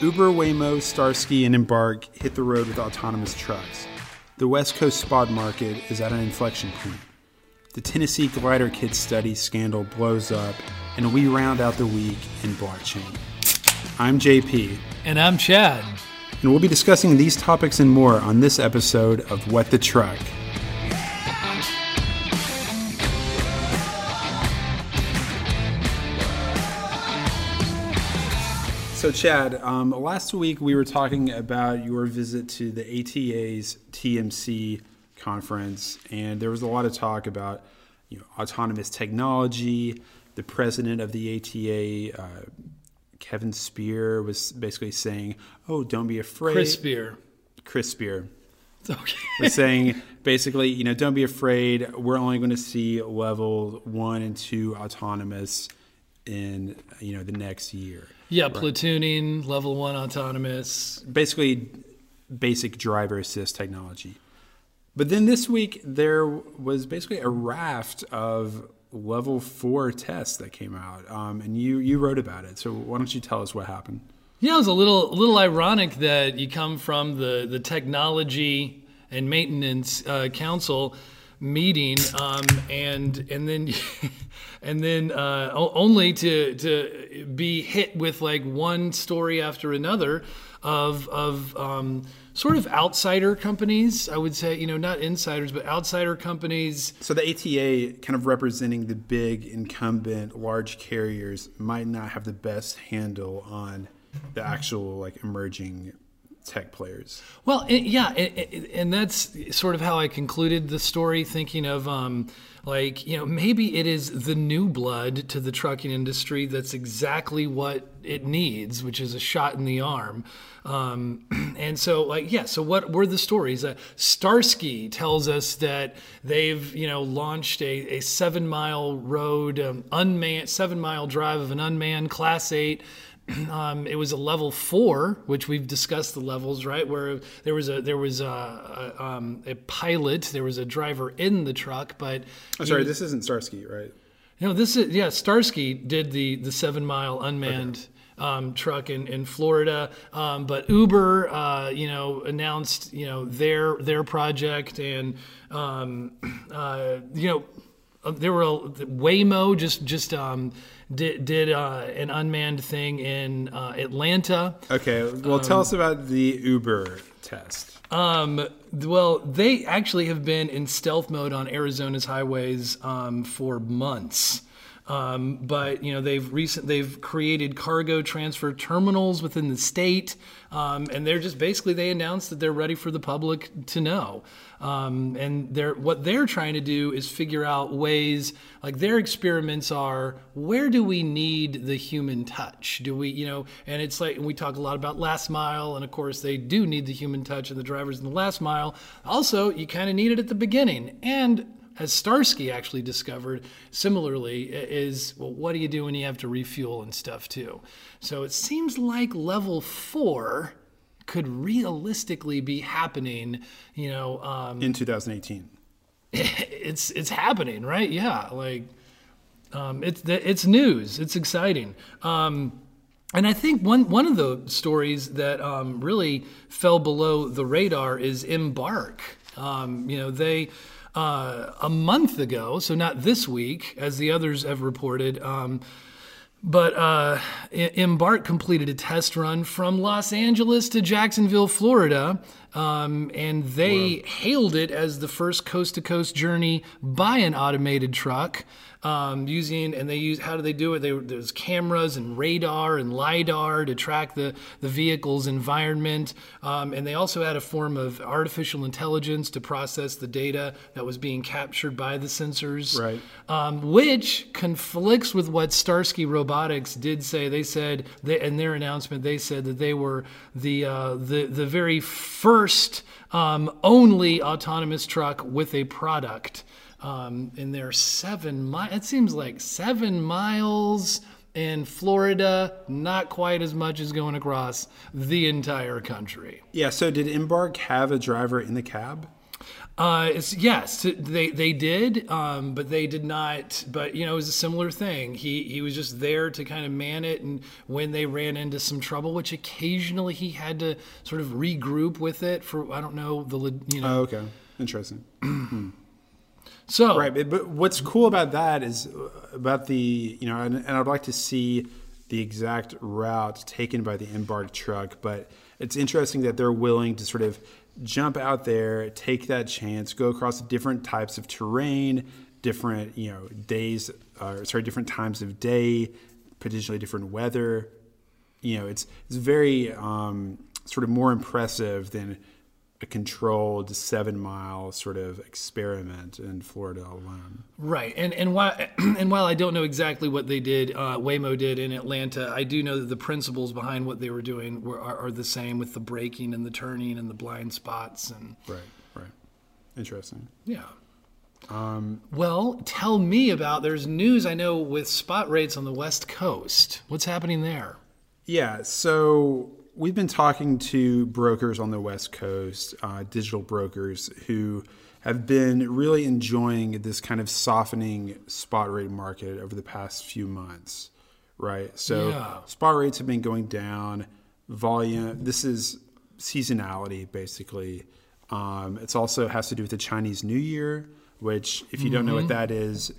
Uber, Waymo, Starsky, and Embark hit the road with autonomous trucks. The West Coast spot market is at an inflection point. The Tennessee Glider Kit study scandal blows up, and we round out the week in blockchain. I'm JP. And I'm Chad. And we'll be discussing these topics and more on this episode of What the Truck. So, Chad, um, last week we were talking about your visit to the ATA's TMC conference, and there was a lot of talk about you know, autonomous technology. The president of the ATA, uh, Kevin Spear, was basically saying, "Oh, don't be afraid." Chris Spear. Chris Spear. Okay. was saying basically, you know, don't be afraid. We're only going to see level one and two autonomous in you know the next year. Yeah, right. platooning, level one autonomous. Basically, basic driver assist technology. But then this week, there was basically a raft of level four tests that came out, um, and you you wrote about it. So why don't you tell us what happened? Yeah, it was a little a little ironic that you come from the the technology and maintenance uh, council meeting, um, and and then and then uh, only to to be hit with like one story after another of of um, sort of outsider companies. I would say, you know, not insiders, but outsider companies. So the ATA, kind of representing the big incumbent large carriers, might not have the best handle on the actual like emerging tech players. Well, it, yeah, it, it, and that's sort of how I concluded the story, thinking of um, like you know maybe it is the new blood to the trucking industry that's exactly what it needs, which is a shot in the arm. Um, and so, like, yeah. So, what were the stories? Uh, Starsky tells us that they've, you know, launched a, a seven mile road, um, unmanned, seven mile drive of an unmanned Class Eight um, it was a level four, which we've discussed the levels, right? Where there was a there was a, a, um, a pilot, there was a driver in the truck, but I'm sorry, this isn't Starsky, right? Know, this is yeah. Starsky did the the seven mile unmanned. Okay. Um, truck in, in Florida. Um, but Uber, uh, you know, announced you know their their project, and um, uh, you know uh, there were a, Waymo just just um, did did uh, an unmanned thing in uh, Atlanta. Okay, well, um, tell us about the Uber test. Um, well, they actually have been in stealth mode on Arizona's highways um, for months. Um, but you know they've recent they've created cargo transfer terminals within the state, um, and they're just basically they announced that they're ready for the public to know. Um, and they're what they're trying to do is figure out ways like their experiments are where do we need the human touch? Do we you know? And it's like and we talk a lot about last mile, and of course they do need the human touch and the drivers in the last mile. Also, you kind of need it at the beginning and as Starsky actually discovered, similarly, is well, what do you do when you have to refuel and stuff too? So it seems like level four could realistically be happening, you know, um, in 2018. It's it's happening, right? Yeah, like um, it's it's news. It's exciting. Um, and I think one one of the stories that um, really fell below the radar is Embark. Um, you know, they uh, a month ago, so not this week, as the others have reported. Um, but uh, Embark completed a test run from Los Angeles to Jacksonville, Florida, um, and they wow. hailed it as the first coast to coast journey by an automated truck um, using and they use how do they do it? They, there's cameras and radar and lidar to track the the vehicle's environment, um, and they also had a form of artificial intelligence to process the data that was being captured by the sensors, right? Um, which conflicts with what Starsky Robotics did say. They said they, in their announcement they said that they were the uh, the the very first um, only autonomous truck with a product. Um, and they're seven miles. It seems like seven miles in Florida, not quite as much as going across the entire country. Yeah. So did Embark have a driver in the cab? Uh, it's yes, they they did, um, but they did not. But you know, it was a similar thing. He he was just there to kind of man it, and when they ran into some trouble, which occasionally he had to sort of regroup with it for I don't know the you know. Oh, okay, interesting. So Right, but, what's cool about that is uh, about the you know, and, and I'd like to see the exact route taken by the embarked truck, but it's interesting that they're willing to sort of jump out there, take that chance, go across different types of terrain, different you know days, uh, sorry, different times of day, potentially different weather. You know, it's it's very um, sort of more impressive than a controlled seven mile sort of experiment in Florida alone. Right, and and while and while I don't know exactly what they did, uh, Waymo did in Atlanta, I do know that the principles behind what they were doing were are, are the same with the braking and the turning and the blind spots and right, right, interesting. Yeah. Um, well, tell me about. There's news I know with spot rates on the West Coast. What's happening there? Yeah, so we've been talking to brokers on the West Coast, uh, digital brokers who have been really enjoying this kind of softening spot rate market over the past few months, right? So Yeah. spot rates have been going down. Volume. This is seasonality, basically. Um, it's also has to do with the Chinese New Year, which, if you don't know what that is,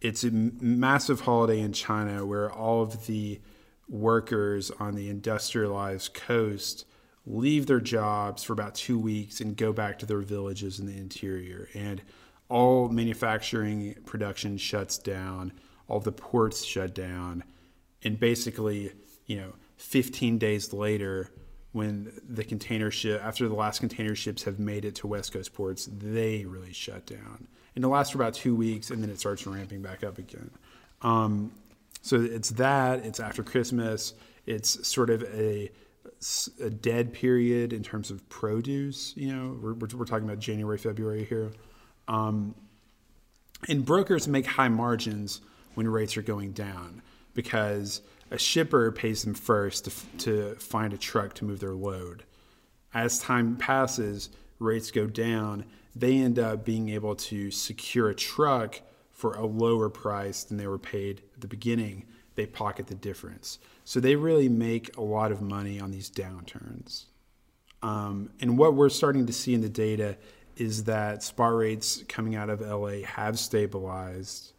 it's a massive holiday in China where all of the workers on the industrialized coast leave their jobs for about two weeks and go back to their villages in the interior. And all manufacturing production shuts down, all the ports shut down. And basically, you know, 15 days later, when the container ship, after the last container ships have made it to West Coast ports, they really shut down. And it lasts for about two weeks and then it starts ramping back up again. Um, so it's that, it's after Christmas, it's sort of a, a dead period in terms of produce. You know, we're, we're, talking about January, February here. Um, and brokers make high margins when rates are going down because a shipper pays them first to, to find a truck to move their load. As time passes, rates go down. They end up being able to secure a truck for a lower price than they were paid the beginning. They pocket the difference. So they really make a lot of money on these downturns. Um, and what we're starting to see in the data is that spot rates coming out of LA have stabilized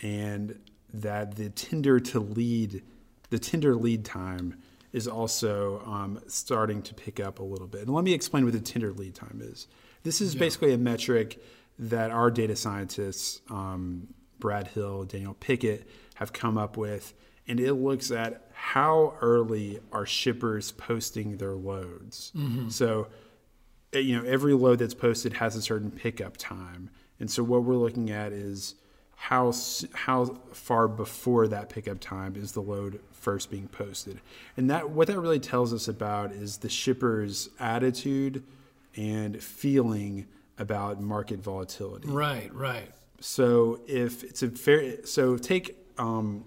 and that the tender to lead, the tender lead time is also um, starting to pick up a little bit. And let me explain what the tender lead time is. This is basically a metric that our data scientists, um, Brad Hill, Daniel Pickett, have come up with, and it looks at how early are shippers posting their loads. So, uh, you know, every load that's posted has a certain pickup time, and so what we're looking at is how how far before that pickup time is the load first being posted, and that what that really tells us about is the shipper's attitude and feeling about market volatility. Right, right. So if it's a fair, so take, um,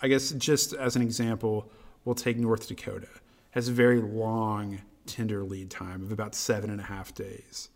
I guess just as an example, we'll take North Dakota. Has a very long tender lead time of about seven and a half days.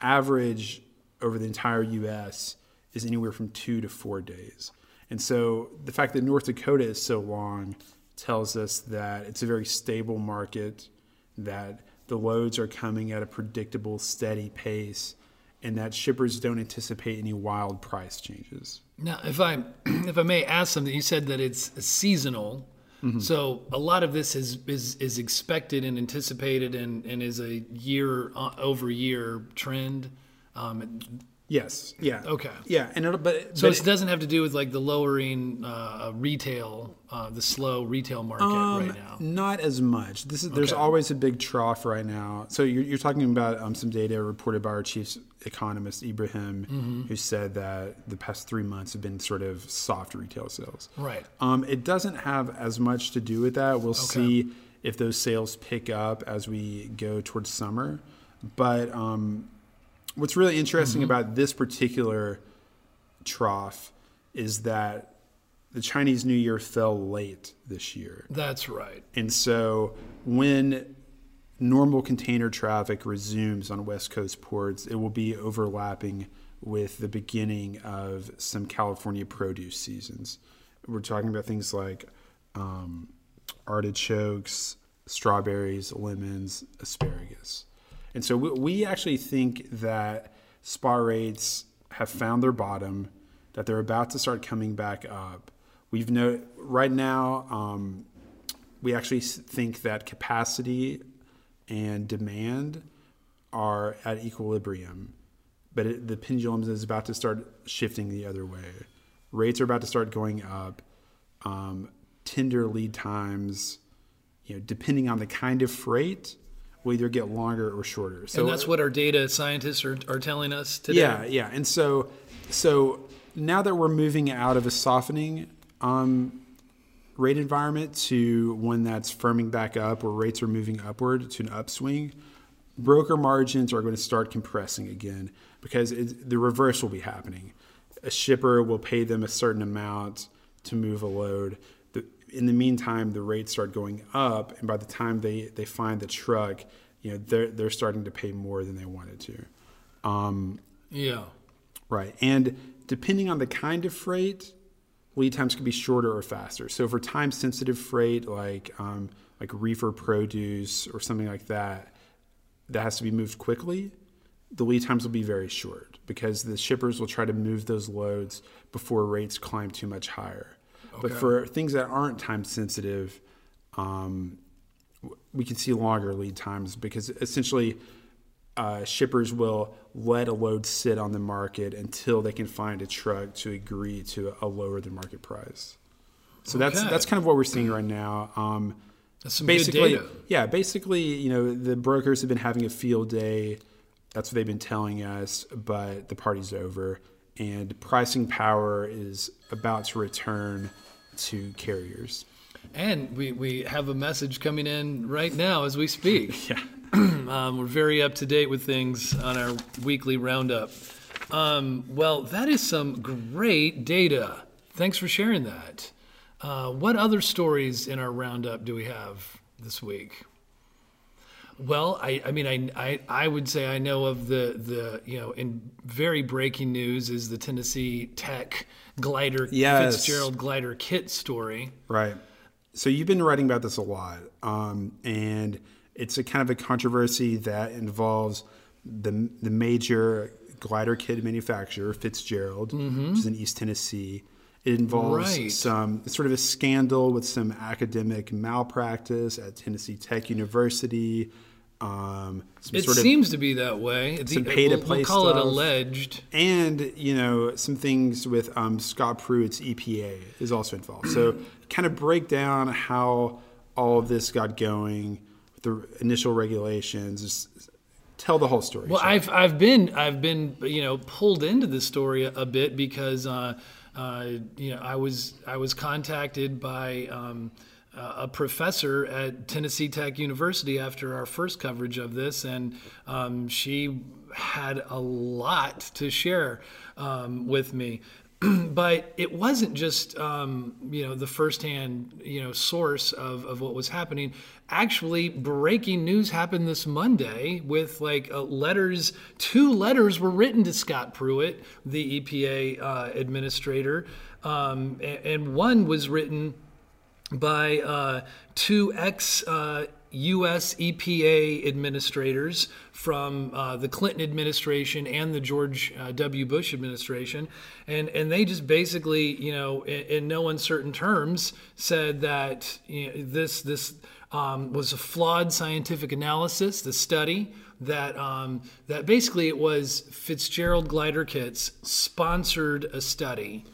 Average over the entire U.S. is anywhere from two to four days. And so the fact that North Dakota is so long tells us that it's a very stable market, that the loads are coming at a predictable, steady pace, and that shippers don't anticipate any wild price changes. Now, if I if I may ask something, you said that it's seasonal. Mm-hmm. So a lot of this is is, is expected and anticipated and, and is a year uh, over year trend. Um, Yes. Yeah. Okay. Yeah, and it'll, but so but it doesn't have to do with like the lowering uh, retail, uh, the slow retail market Um, right now. Not as much. This is there's Okay. always a big trough right now. So you're, you're talking about um, some data reported by our chief economist Ibrahim, Mm-hmm. who said that the past three months have been sort of soft retail sales. Right. Um, it doesn't have as much to do with that. We'll see if those sales pick up as we go towards summer. But um, what's really interesting Mm-hmm. about this particular trough is that the Chinese New Year fell late this year. That's right. And so when normal container traffic resumes on West Coast ports, it will be overlapping with the beginning of some California produce seasons. We're talking about things like um, artichokes, strawberries, lemons, asparagus. And so we, we actually think that spot rates have found their bottom, that they're about to start coming back up. We've no right now. Um, we actually think that capacity and demand are at equilibrium, but it, the pendulum is about to start shifting the other way. Rates are about to start going up. Um, tender lead times, you know, depending on the kind of freight, will either get longer or shorter. So and that's what our data scientists are, are telling us today. Yeah, yeah. And so, so now that we're moving out of a softening um, rate environment to one that's firming back up, where rates are moving upward to an upswing, broker margins are going to start compressing again because the reverse will be happening. A shipper will pay them a certain amount to move a load. In the meantime, the rates start going up, and by the time they, they find the truck, you know they're they're starting to pay more than they wanted to. Um, yeah. Right, and depending on the kind of freight, lead times can be shorter or faster. So for time sensitive freight like um, like reefer produce or something like that, that has to be moved quickly. The lead times will be very short because the shippers will try to move those loads before rates climb too much higher. Okay. But for things that aren't time sensitive, um, we can see longer lead times because essentially uh, shippers will let a load sit on the market until they can find a truck to agree to a lower than market price. So okay. that's that's kind of what we're seeing right now. Um, that's some basically, good data. yeah. Basically, you know, the brokers have been having a field day. That's what they've been telling us, but the party's over, and pricing power is about to return to carriers. And we, we have a message coming in right now as we speak. yeah. um, we're very up to date with things on our weekly roundup. Um, well, that is some great data. Thanks for sharing that. Uh, what other stories in our roundup do we have this week? Well, I, I mean, I, I, I would say I know of the, the, you know, in very breaking news is the Tennessee Tech glider, yes. Fitzgerald glider kit story. Right. So you've been writing about this a lot. Um, and it's a kind of a controversy that involves the the major glider kit manufacturer Fitzgerald, mm-hmm. which is in East Tennessee. It involves right. some sort of a scandal with some academic malpractice at Tennessee Tech University. Um, it seems of, to be that way. Some pay to play we'll call stuff, it alleged, and you know some things with um, Scott Pruitt's EPA is also involved. So, kind of break down how all of this got going the initial regulations. Just tell the whole story. Well, I've I've been I've been you know pulled into the story a, a bit because uh, uh, you know I was I was contacted by. Um, a professor at Tennessee Tech University after our first coverage of this, and um, she had a lot to share um, with me. but it wasn't just um, you know the firsthand you know source of, of what was happening. Actually, breaking news happened this Monday with like uh, letters. Two letters were written to Scott Pruitt, the EPA uh, administrator, um, and, and, one was written by uh, two ex uh, U.S. EPA administrators from uh, the Clinton administration and the George uh, W. Bush administration, and and they just basically, you know, in, in no uncertain terms, said that you know, this this um, was a flawed scientific analysis. The study that um, that basically it was Fitzgerald Glider Kits sponsored a study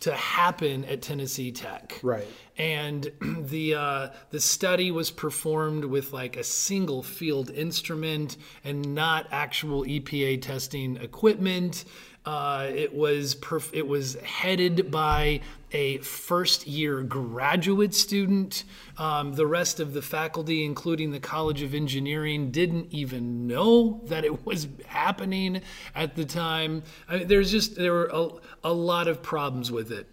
to happen at Tennessee Tech. Right. And the uh, the study was performed with like a single field instrument and not actual EPA testing equipment. Uh, it was perf- it was headed by a first year graduate student. Um, the rest of the faculty, including the College of Engineering, didn't even know that it was happening at the time. I mean, there's just there were a, a lot of problems with it.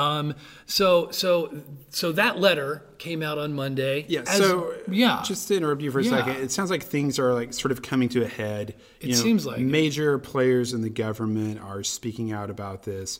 Um, so so so that letter came out on Monday. Yeah. as- so yeah, just to interrupt you for a Yeah. second, it sounds like things are like sort of coming to a head. You It seems like it. major players in the government are speaking out about this.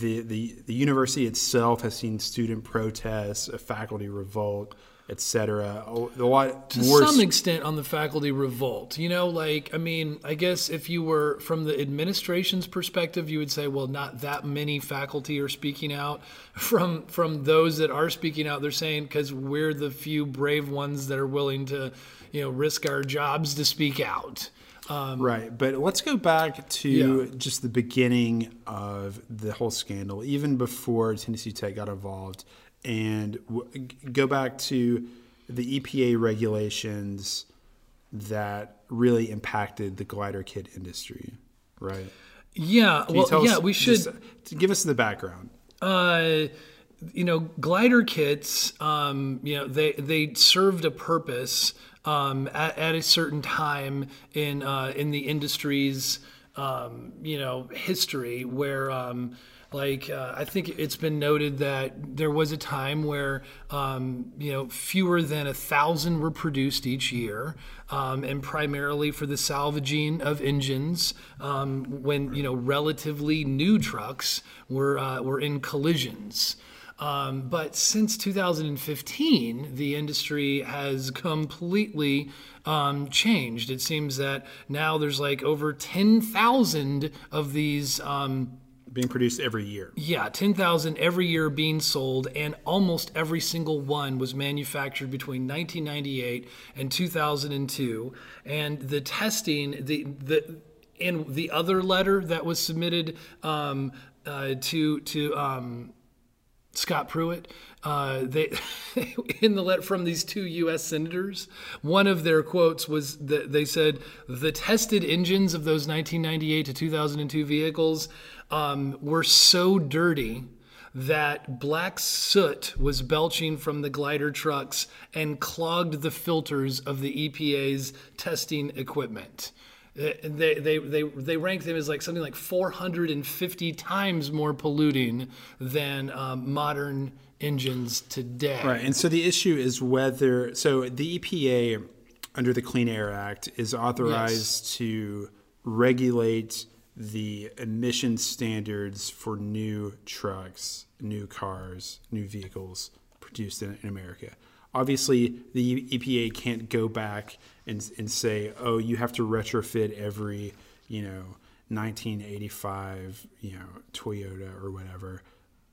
The the the university itself has seen student protests, a faculty revolt, et cetera. A lot to more. some extent on the faculty revolt. You know, like I mean, I guess if you were from the administration's perspective, you would say, well, not that many faculty are speaking out. From from those that are speaking out, they're saying because we're the few brave ones that are willing to, you know, risk our jobs to speak out. Um, right, but let's go back to Yeah. just the beginning of the whole scandal, even before Tennessee Tech got involved, and w- go back to the EPA regulations that really impacted the glider kit industry. Right. Yeah, well, yeah, us we should. just- give us the background. Uh, you know, glider kits. Um, you know, they they served a purpose um, at, at a certain time in uh, in the industry's um, you know history where. Um, like uh, I think it's been noted that there was a time where um, you know fewer than a thousand were produced each year, um, and primarily for the salvaging of engines um, when you know relatively new trucks were uh, were in collisions. Um, but since 2015, the industry has completely um, changed. It seems that now there's like over 10,000 of these. Um, Being produced every year. yeah, 10,000 every year being sold, and almost every single one was manufactured between 1998 and 2002. And the testing, the, the, and the other letter that was submitted um, uh, to, to um, Scott Pruitt, uh, they in the letter from these two U.S. senators, one of their quotes was that they said the tested engines of those 1998 to 2002 vehicles um, were so dirty that black soot was belching from the glider trucks and clogged the filters of the EPA's testing equipment. They, they, they, they rank them as like something like 450 times more polluting than um, modern engines today. Right. And so the issue is whether so the EPA under the Clean Air Act is authorized to regulate the emission standards for new trucks, new cars, new vehicles produced in, in America. Obviously, the EPA can't go back and, and say, oh, you have to retrofit every, you know, 1985, you know, Toyota or whatever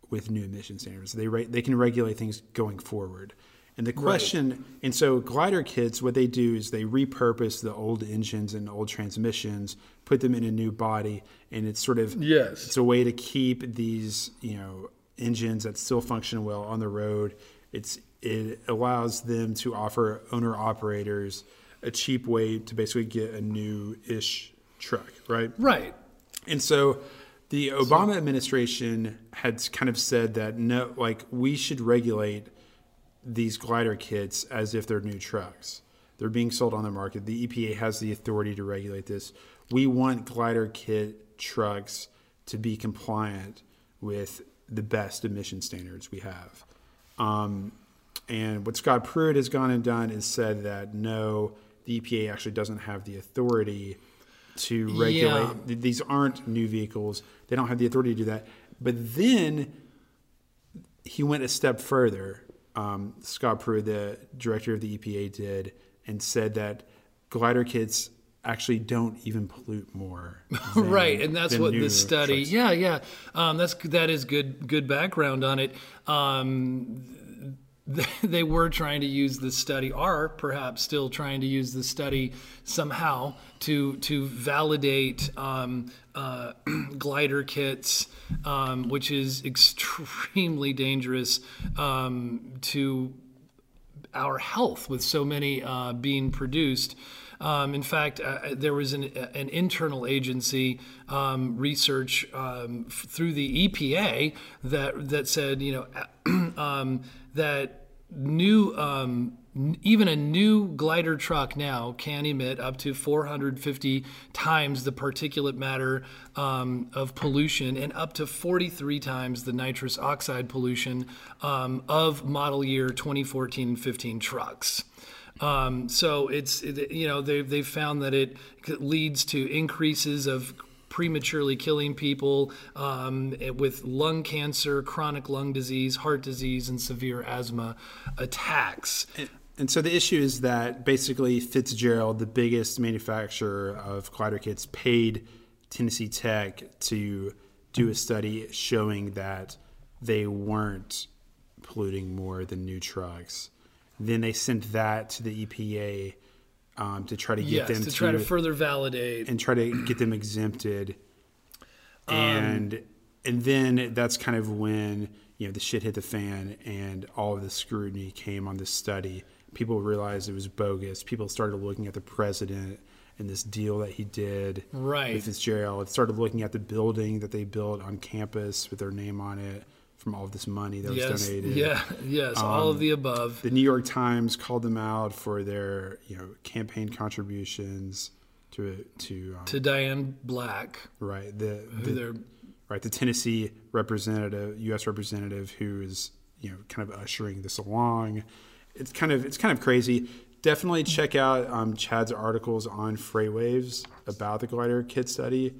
with new emission standards. They re- they can regulate things going forward. And the question, and so glider kits, what they do is they repurpose the old engines and old transmissions, put them in a new body, and it's sort of Yes. it's a way to keep these you know engines that still function well on the road. It's it allows them to offer owner operators a cheap way to basically get a new ish truck, right? Right. And so the Obama administration had kind of said that no, like we should regulate these glider kits as if they're new trucks. They're being sold on the market. The EPA has the authority to regulate this. We want glider kit trucks to be compliant with the best emission standards we have. Um, and what Scott Pruitt has gone and done is said that no, the EPA actually doesn't have the authority to regulate. Yeah. These aren't new vehicles. They don't have the authority to do that. But then he went a step further. Um, Scott Pruitt, the director of the EPA, did and said that glider kits actually don't even pollute more. than- right and that's what this study trucks. yeah yeah um, that's that is good good background on it um, they were trying to use this study are perhaps still trying to use this study somehow to to validate um, uh, glider kits um, which is extremely dangerous um, to our health with so many uh, being produced. Um, in fact, uh, there was an, an internal agency um, research um, f- through the EPA that that said, you know, um, that new um, even a new glider truck now can emit up to 450 times the particulate matter um, of pollution and up to 43 times the nitrous oxide pollution um, of model year 2014 15 trucks. Um, so it's it, you know they've they've found that it leads to increases of prematurely killing people um, with lung cancer, chronic lung disease, heart disease, and severe asthma attacks. And, and so the issue is that basically Fitzgerald, the biggest manufacturer of glider kits, paid Tennessee Tech to do a study showing that they weren't polluting more than new trucks. Then they sent that to the EPA um, to try to get yes, them to try to further validate and try to get them exempted. Um, And and then that's kind of when you know the shit hit the fan and all of the scrutiny came on this study. People realized it was bogus. People started looking at the president and this deal that he did Right. with Fitzgerald. It started looking at the building that they built on campus with their name on it from all of this money that was donated. yeah, yes, all of the above. The New York Times called them out for their you know campaign contributions to to, um, To Diane Black, right the, the right the Tennessee representative U.S. representative who is you know kind of ushering this along. It's kind of it's kind of crazy. Definitely check out um, Chad's articles on Freightwaves about the glider kit study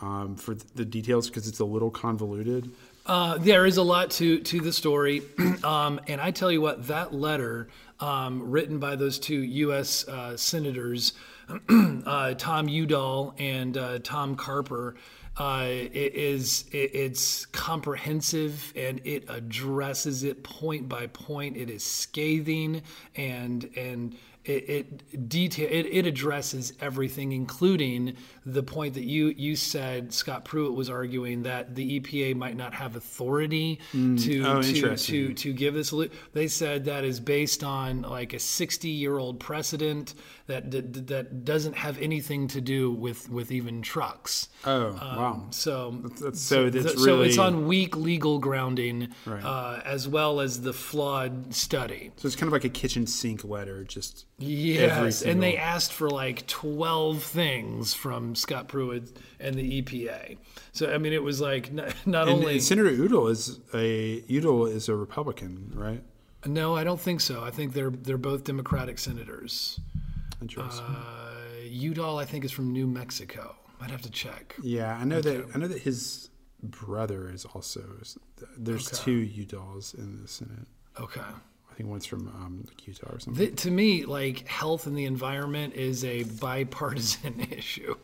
um, for the details because it's a little convoluted. Uh, there is a lot to to the story, um, and I tell you what, that letter um, written by those two U.S. Uh, senators, uh, Tom Udall and uh, Tom Carper, uh, it is it, it's comprehensive and it addresses it point by point. It is scathing and and it, it detail it, it addresses everything, including the point that you you said Scott Pruitt was arguing that the EPA might not have authority to Oh, to, to to give this. They said that is based on like a 60 year old precedent that, that that doesn't have anything to do with with even trucks. Oh wow! So That's, so that's so really it's on weak legal grounding Right. uh, as well as the flawed study. so it's kind of like a kitchen sink letter, just Yes, and they asked for like 12 things from Scott Pruitt and the EPA. So I mean, it was like not, not And, only and Senator Udall is a Udall is a Republican, right? no, I don't think so. I think they're they're both Democratic senators. Interesting. Uh, Udall, I think, is from New Mexico. I'd have to check. yeah, I know that. I know that his brother is also. There's Okay. two Udalls in the Senate. Okay. I think one's from um, like Utah or something. Th- to me, like health and the environment is a bipartisan issue.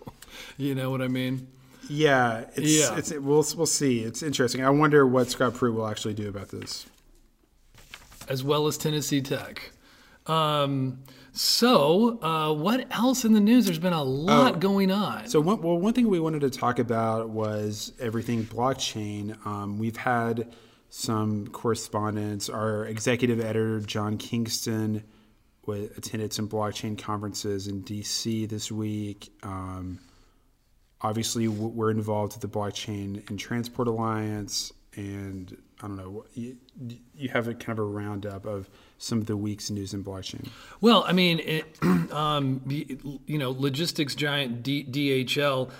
you know what I mean? yeah, it's, Yeah. it's we'll we'll see. It's interesting. I wonder what Scott Pruitt will actually do about this. as well as Tennessee Tech. Um, so, uh, what else in the news? There's been a lot going on. So one, well, one thing we wanted to talk about was everything blockchain. Um, we've had some correspondence. Our executive editor John Kingston attended some blockchain conferences in DC this week. Um, obviously, we're involved with the Blockchain in Transport Alliance, and I don't know. You, you have a kind of a roundup of some of the week's news in blockchain. Well, I mean, it, um, you know, logistics giant D- DHL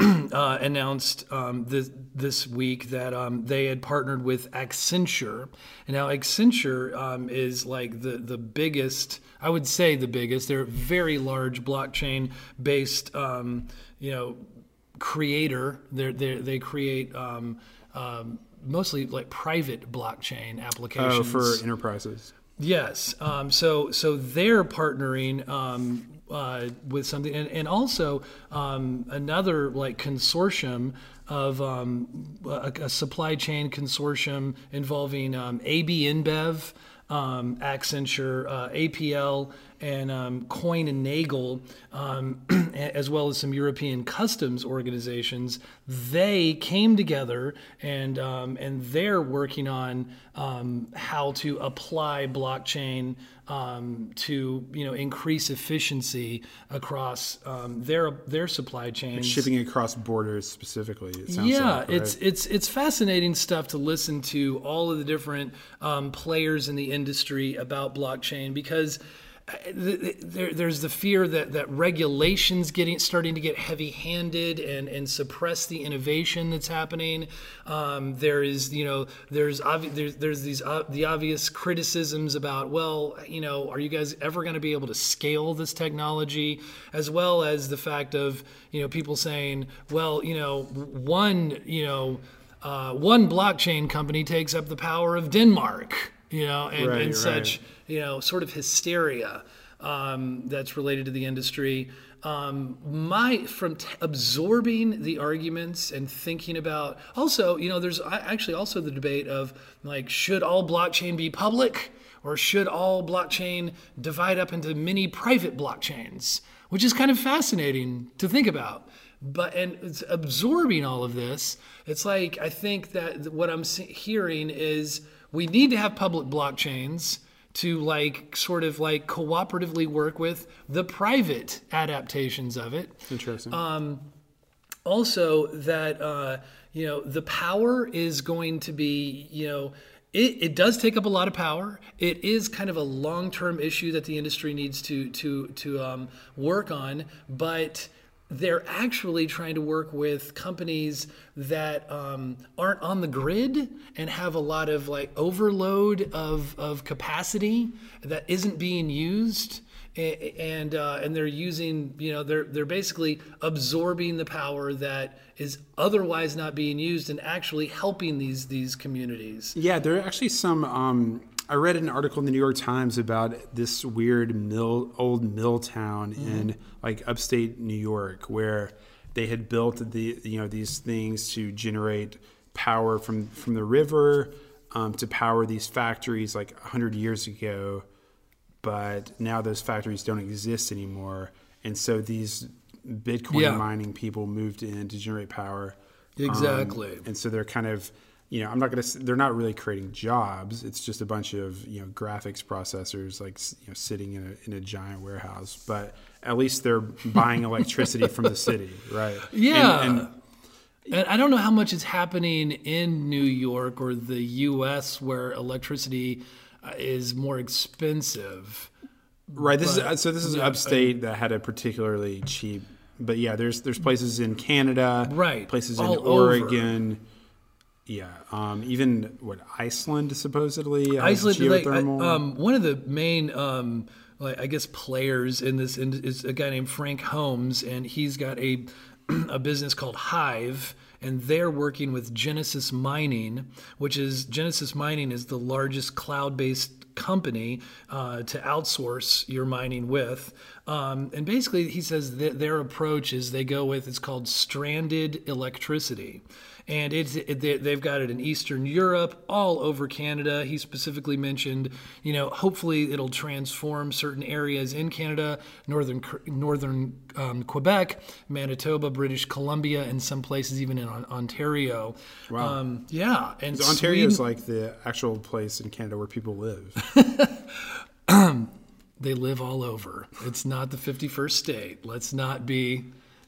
uh, announced um, this this week that um, they had partnered with Accenture, and now Accenture um, is like the the biggest. I would say the biggest. They're a very large blockchain based, um, you know, creator. They're, they they create. Um, um, mostly like private blockchain applications Oh, for enterprises. Yes. Um, so so they're partnering um, uh, with something, and, and also um, another like consortium of um, a, a supply chain consortium involving um, AB InBev, um, Accenture, uh, APL, and um, Kuehne and Nagel, um, as well as some European customs organizations, they came together and um, and they're working on um, how to apply blockchain um, to you know increase efficiency across um, their their supply chains. Shipping across borders specifically. It sounds yeah, like, right? it's it's it's fascinating stuff to listen to all of the different um, players in the industry about blockchain because there, there's the fear that, that regulations getting starting to get heavy-handed and, and suppress the innovation that's happening. Um, there is, you know, there's obvi- there's, there's these uh, the obvious criticisms about, well, you know, are you guys ever going to be able to scale this technology, as well as the fact of, you know, people saying, well, you know, one, you know. Uh, one blockchain company takes up the power of Denmark, you know, and, Right, and right. such you know, sort of hysteria um, that's related to the industry. Um, my from t- absorbing the arguments and thinking about also, you know, there's actually also the debate of like, should all blockchain be public? Or should all blockchain divide up into many private blockchains, which is kind of fascinating to think about. But and it's absorbing all of this it's like i think that what i'm hearing is we need to have public blockchains to like sort of like cooperatively work with the private adaptations of it Interesting. Um, also that uh, you know the power is going to be you know it, it does take up a lot of power. It is kind of a long-term issue that the industry needs to to to um, work on, but they're actually trying to work with companies that um, aren't on the grid and have a lot of like overload of, of capacity that isn't being used and uh, and they're using you know they're they're basically absorbing the power that is otherwise not being used and actually helping these these communities. Yeah, there are actually some. Um, I read an article in the New York Times about this weird mill, old mill town in like upstate New York, where they had built the you know these things to generate power from from the river um, to power these factories like hundred years ago, but now those factories don't exist anymore, and so these Bitcoin Yeah. mining people moved in to generate power. Um, Exactly. and so they're kind of you know i'm not going to they're not really creating jobs it's just a bunch of you know graphics processors like you know sitting in a, in a giant warehouse but at least they're buying electricity from the city right Yeah. and, And I don't know how much is happening in New York or the U.S. where electricity uh, is more expensive. right this is so this is upstate that had a particularly cheap but yeah there's there's places in canada Right. places in Oregon, over. Yeah um, even what iceland supposedly has Iceland, like, I- geothermal um, one of the main, um, like I guess, players in this is a guy named Frank Holmes, and he's got a a business called Hive, and they're working with Genesis Mining, which is Genesis Mining is the largest cloud-based company uh, to outsource your mining with. Um, and basically, he says that their approach is they go with it's called stranded electricity and it's it, they- they've got it in Eastern Europe, all over Canada. He specifically mentioned, you know, hopefully it'll transform certain areas in Canada, northern northern um, Quebec, Manitoba, British Columbia, and some places even in Ontario. Wow. Um, yeah, and So Ontario is like the actual place in Canada where people live. they live all over. It's not the 51st state. Let's not be.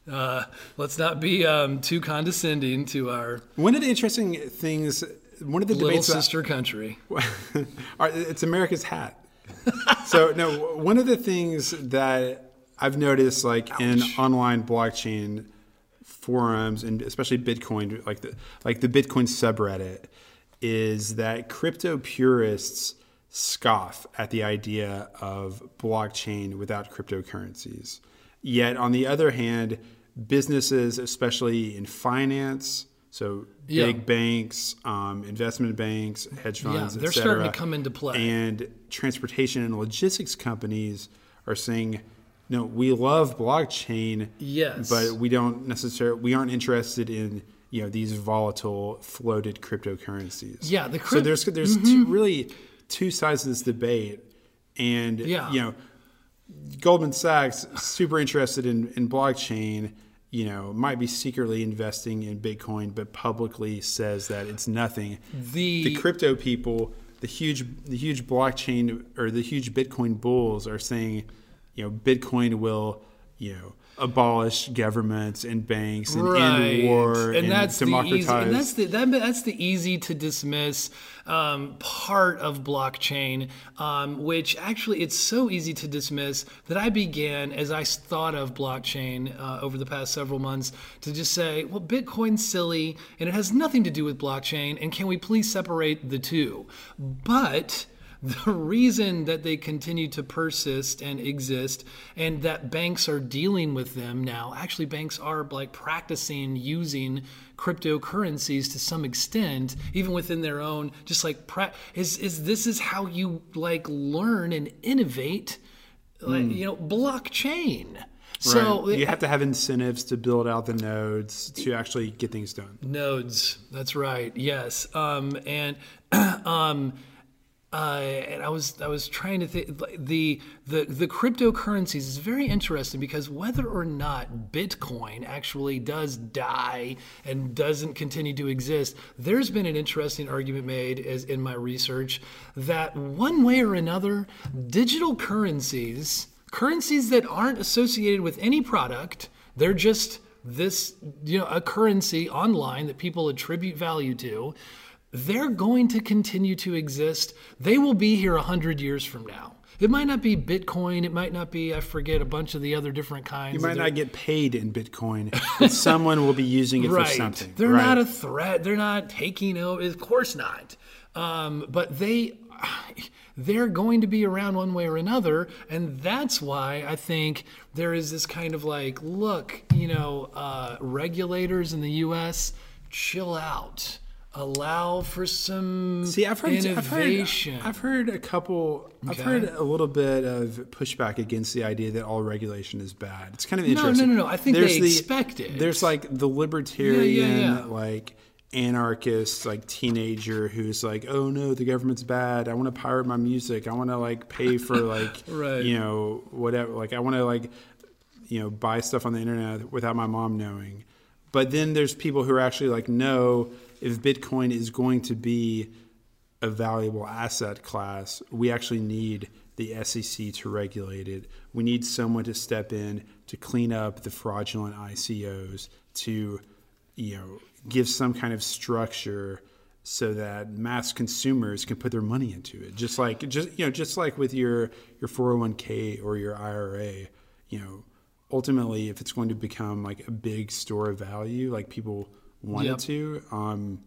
Uh, let's not be um, too condescending to our One of the interesting things, one of the little debates, about- sister country. it's America's hat. so no, one of the things that I've noticed, like in online blockchain forums and especially Bitcoin, like the like the Bitcoin subreddit, is that crypto purists scoff at the idea of blockchain without cryptocurrencies. Yet on the other hand, businesses, especially in finance, so Yeah. big banks, um, investment banks, hedge funds, Yeah, they're starting to come into play. And transportation and logistics companies are saying, no, we love blockchain, Yes. but we don't necessarily we aren't interested in you know these volatile floated cryptocurrencies. Yeah, the so crypt- there's there's two, really two sides of this debate, and Yeah. you know Goldman Sachs, super interested in, in blockchain, you know, might be secretly investing in Bitcoin, but publicly says that it's nothing. The- the crypto people, the huge the huge blockchain or the huge Bitcoin bulls are saying, you know, Bitcoin will, you know, abolish governments and banks and end war and, that's the democratize. easy, and that's the that, that's the easy to dismiss um, part of blockchain, um, which actually it's so easy to dismiss that I began as I thought of blockchain uh, over the past several months to just say, well, Bitcoin's silly and it has nothing to do with blockchain, and can we please separate the two? But the reason that they continue to persist and exist and that banks are dealing with them now actually banks are like practicing using cryptocurrencies to some extent even within their own just like pra- is is this is how you like learn and innovate like you know blockchain so Right. you have to have incentives to build out the nodes to actually get things done. Nodes. That's right. Yes. Um, and um, uh, and I was I was trying to think the the the cryptocurrencies is very interesting because whether or not Bitcoin actually does die and doesn't continue to exist, there's been an interesting argument made as in my research that one way or another, digital currencies, currencies that aren't associated with any product, they're just this you know a currency online that people attribute value to they're going to continue to exist. They will be here 100 years from now. It might not be bitcoin. It might not be i forget a bunch of the other different kinds You might not get paid in Bitcoin, but someone will be using it right. for something. they're right. not a threat. They're not taking over of course not. Um, but they they're going to be around one way or another and that's why i think there is this kind of like look you know uh, regulators in the us chill out allow for some See, I've heard, I've heard, innovation I've heard a couple. I've heard a little bit of pushback against the idea that all regulation is bad. It's kind of interesting no, interesting. no, no. I think There's they the- expect it. There's like the libertarian, yeah. like anarchist, like teenager who's like, "Oh no, the government's bad. I want to pirate my music. I want to like pay for like, Right. you know, whatever. Like, I want to like, you know, buy stuff on the internet without my mom knowing." But then there's people who are actually like, "No, if Bitcoin is going to be a valuable asset class, we actually need the SEC to regulate it. We need someone to step in to clean up the fraudulent ICOs, to you know give some kind of structure so that mass consumers can put their money into it. Just like just you know just like with your your 401k or your IRA, you know, ultimately if it's going to become like a big store of value like people want Yep. to, um,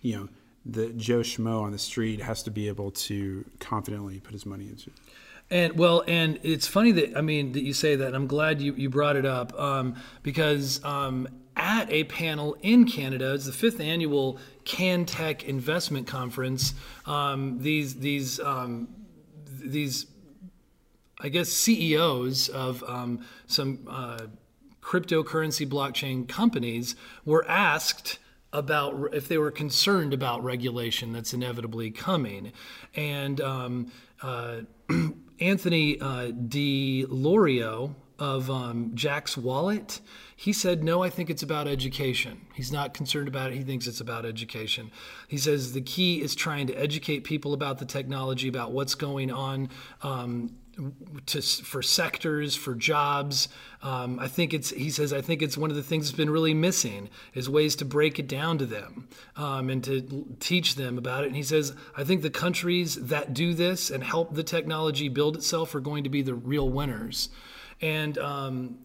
you know, the Joe Schmo on the street has to be able to confidently put his money into it. And well, and it's funny that I mean that you say that. And I'm glad you, you brought it up um, because um, at a panel in Canada, it's the fifth annual CanTech Investment Conference. Um, these these um, these I guess CEOs of um, some uh, cryptocurrency blockchain companies were asked about if they were concerned about regulation that's inevitably coming, and um, uh, Anthony uh, Di Iorio of um, Jaxx Wallet, he said, No, I think it's about education. He's not concerned about it. He thinks it's about education. He says the key is trying to educate people about the technology, about what's going on. Um, to, for sectors, for jobs. Um, I think it's, he says, I think it's one of the things that's been really missing is ways to break it down to them um, and to teach them about it. And he says, I think the countries that do this and help the technology build itself are going to be the real winners. And, um,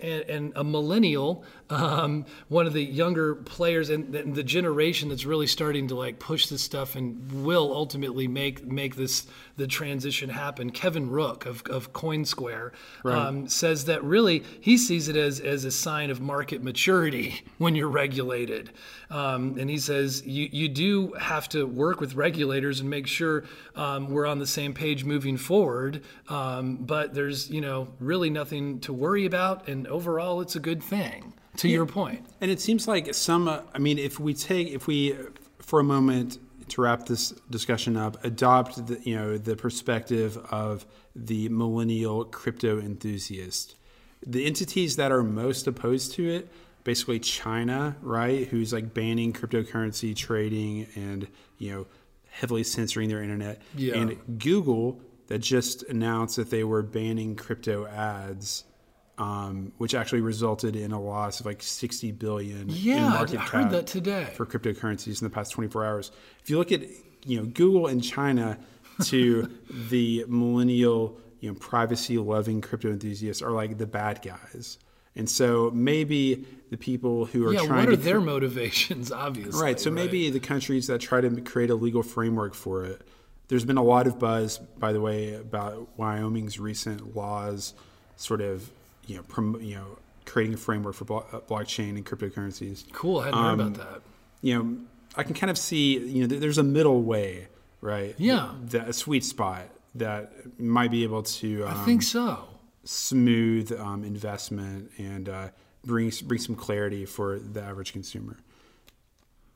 and, and a millennial, um, one of the younger players and the, the generation that's really starting to like push this stuff and will ultimately make make this the transition happen. Kevin Rook of, of CoinSquare um, says that really he sees it as as a sign of market maturity when you're regulated. Um, and he says you you do have to work with regulators and make sure um, we're on the same page moving forward. Um, but there's you know really nothing to worry about, and overall it's a good thing. To your point, And it seems like some, uh, I mean, if we take, if we, uh, for a moment, to wrap this discussion up, adopt the you know the perspective of the millennial crypto enthusiast. The entities that are most opposed to it, basically China, right, who's like banning cryptocurrency trading and you know heavily censoring their internet, Yeah. and Google that just announced that they were banning crypto ads. Um, which actually resulted in a loss of like 60 billion in Yeah, I market heard cap that today. for cryptocurrencies in the past 24 hours. If you look at you know Google and China to the millennial you know privacy loving crypto enthusiasts are like the bad guys. And so maybe the people who are yeah, trying what are to their motivations? Obviously, Right. So maybe the countries that try to create a legal framework for it. There's been a lot of buzz, by the way, about Wyoming's recent laws, sort of, you know, prom- you know, creating a framework for blo- uh, blockchain and cryptocurrencies. cool. I hadn't Um, heard about that. You know, I can kind of see, you know, th- there's a middle way, right? Yeah. That, a sweet spot that might be able to um, I think so. smooth um, investment and uh, bring bring some clarity for the average consumer.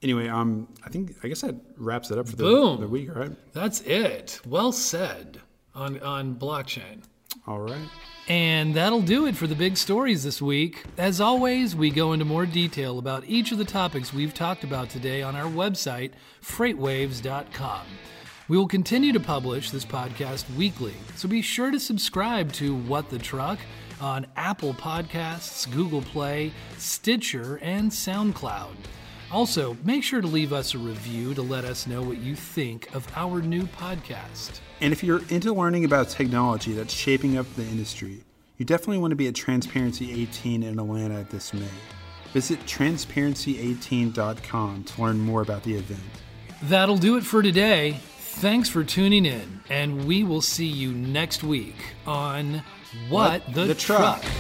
Anyway, um, I think I guess that wraps it up for the, Boom. the week, right? That's it. Well said on on blockchain. All right. And that'll do it for the big stories this week. As always, we go into more detail about each of the topics we've talked about today on our website, freightwaves.com. We will continue to publish this podcast weekly, so be sure to subscribe to What the Truck on Apple Podcasts, Google Play, Stitcher, and SoundCloud. Also, make sure to leave us a review to let us know what you think of our new podcast. And if you're into learning about technology that's shaping up the industry, you definitely want to be at Transparency 18 in Atlanta this May. Visit transparency18.com to learn more about the event. That'll do it for today. Thanks for tuning in, and we will see you next week on What, the, the Truck. truck.